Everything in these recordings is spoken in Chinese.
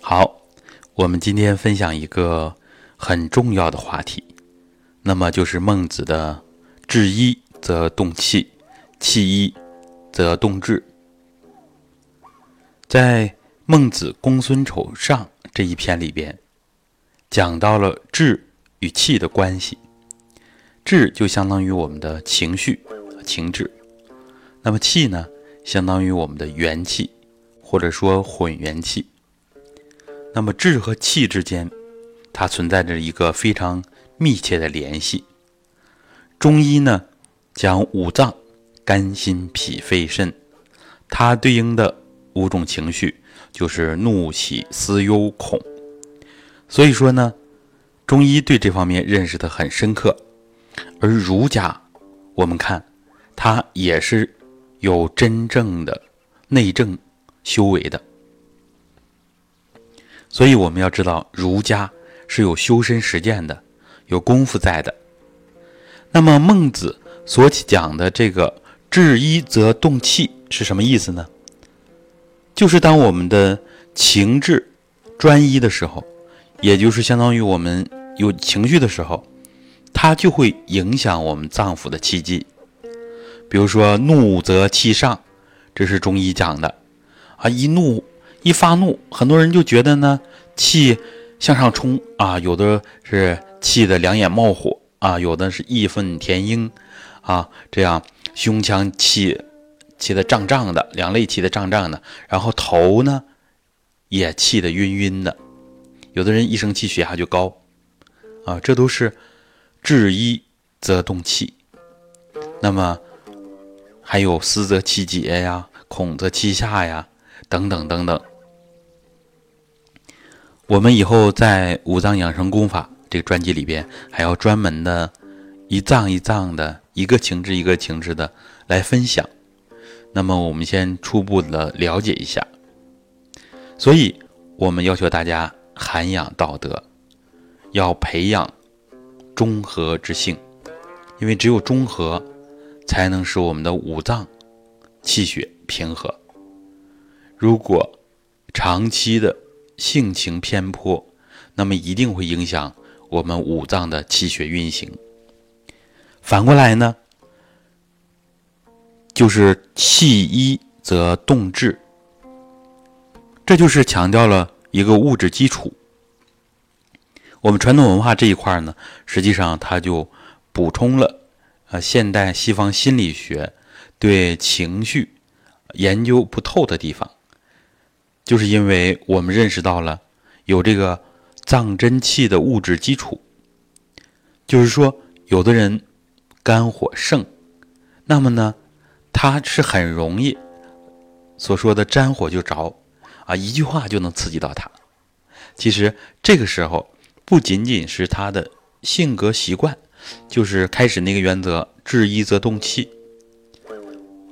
好，我们今天分享一个很重要的话题，那么就是孟子的“治一则动气，气一则动志”。在《孟子·公孙丑上》这一篇里边，讲到了志与气的关系。志就相当于我们的情绪、情志，那么气呢，相当于我们的元气，或者说混元气。那么志和气之间，它存在着一个非常密切的联系。中医呢讲五脏：肝、心、脾、肺、肾，它对应的五种情绪就是怒、喜、思、忧、恐。所以说呢，中医对这方面认识的很深刻。而儒家，我们看，他也是有真正的内政修为的，所以我们要知道，儒家是有修身实践的，有功夫在的。那么孟子所讲的这个“治一则动气”是什么意思呢？就是当我们的情志专一的时候，也就是相当于我们有情绪的时候。它就会影响我们脏腑的气机，比如说怒则气上，这是中医讲的啊。一怒一发怒，很多人就觉得呢气向上冲啊，有的是气的两眼冒火啊，有的是义愤填膺啊，这样胸腔气气的胀胀的，两肋气的胀胀的，然后头呢也气的晕晕的，有的人一生气血压就高啊，这都是。治一则动气，那么还有思则气结呀，恐则气下呀，等等等等。我们以后在《五脏养生功法》这个专辑里边，还要专门的一脏一脏的一个情志一个情志的来分享。那么我们先初步的了解一下。所以，我们要求大家涵养道德，要培养。中和之性，因为只有中和，才能使我们的五脏气血平和。如果长期的性情偏颇，那么一定会影响我们五脏的气血运行。反过来呢，就是气一则动志，这就是强调了一个物质基础。我们传统文化这一块呢，实际上它就补充了呃现代西方心理学对情绪研究不透的地方，就是因为我们认识到了有这个脏真气的物质基础，就是说有的人肝火盛，那么呢他是很容易所说的沾火就着啊，一句话就能刺激到他。其实这个时候。不仅仅是他的性格习惯，就是开始那个原则“治一则动气”，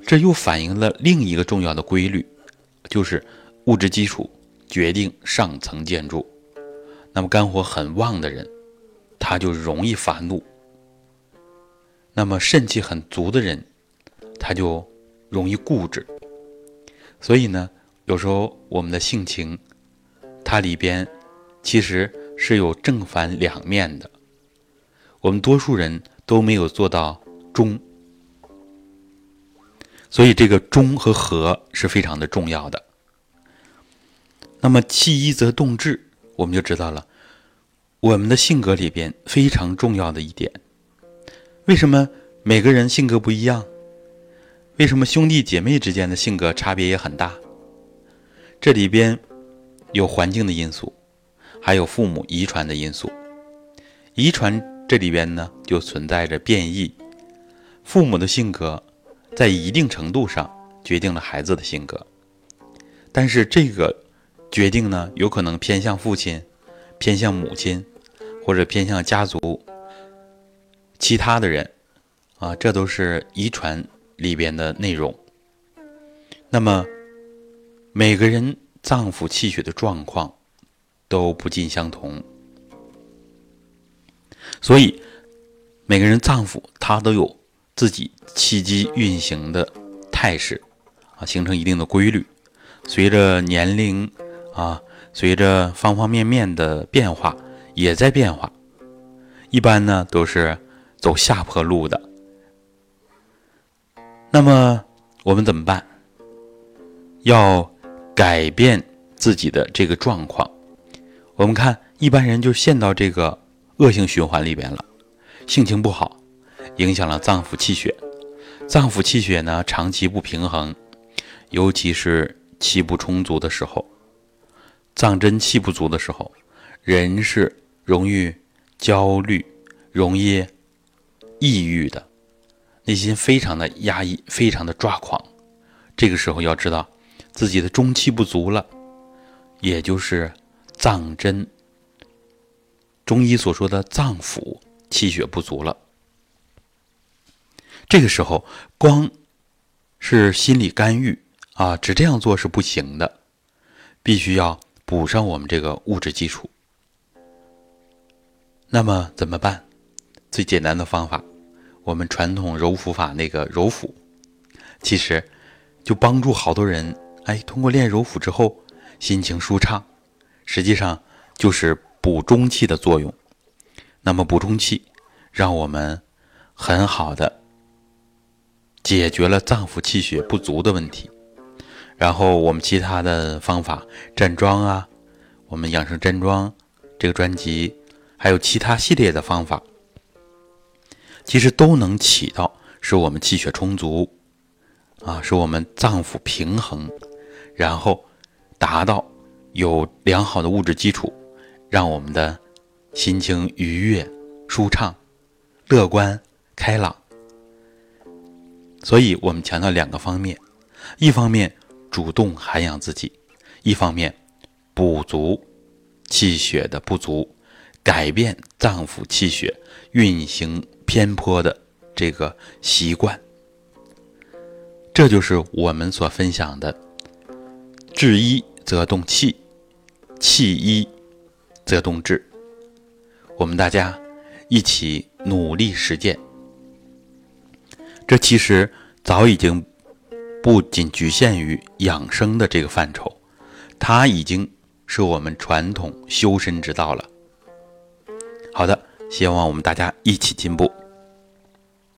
这又反映了另一个重要的规律，就是物质基础决定上层建筑。那么肝火很旺的人，他就容易发怒；那么肾气很足的人，他就容易固执。所以呢，有时候我们的性情，它里边其实。是有正反两面的，我们多数人都没有做到中，所以这个中和和是非常的重要的。那么气一则动志，我们就知道了，我们的性格里边非常重要的一点。为什么每个人性格不一样？为什么兄弟姐妹之间的性格差别也很大？这里边有环境的因素。还有父母遗传的因素，遗传这里边呢就存在着变异。父母的性格在一定程度上决定了孩子的性格，但是这个决定呢有可能偏向父亲、偏向母亲或者偏向家族其他的人啊，这都是遗传里边的内容。那么每个人脏腑气血的状况。都不尽相同，所以每个人脏腑它都有自己气机运行的态势啊，形成一定的规律。随着年龄啊，随着方方面面的变化，也在变化。一般呢都是走下坡路的。那么我们怎么办？要改变自己的这个状况。我们看一般人就陷到这个恶性循环里边了，性情不好，影响了脏腑气血。脏腑气血呢长期不平衡，尤其是气不充足的时候。脏真气不足的时候，人是容易焦虑、容易抑郁的，内心非常的压抑、非常的抓狂。这个时候要知道，自己的中气不足了，也就是脏真。中医所说的脏腑气血不足了。这个时候，光是心理干预啊，只这样做是不行的，必须要。补上我们这个物质基础，那么怎么办？最简单的方法，我们传统揉腹法那个揉腹，其实就帮助好多人。哎，通过练揉腹之后，心情舒畅，实际上就是补中气的作用。那么补中气，让我们很好的解决了脏腑气血不足的问题。然后我们其他的方法，站桩啊，我们养生站桩这个专辑，还有其他系列的方法，其实都能起到使我们气血充足，啊，使我们脏腑平衡，然后达到有良好的物质基础，让我们的心情愉悦、舒畅、乐观、开朗。所以我们强调两个方面，一方面。主动涵养自己，一方面补足气血的不足，改变脏腑气血运行偏颇的这个习惯。这就是我们所分享的“治一则动气，气一则动志”。我们大家一起努力实践。这其实早已经。不仅局限于养生的这个范畴，它已经是我们传统修身之道了。好的，希望我们大家一起进步。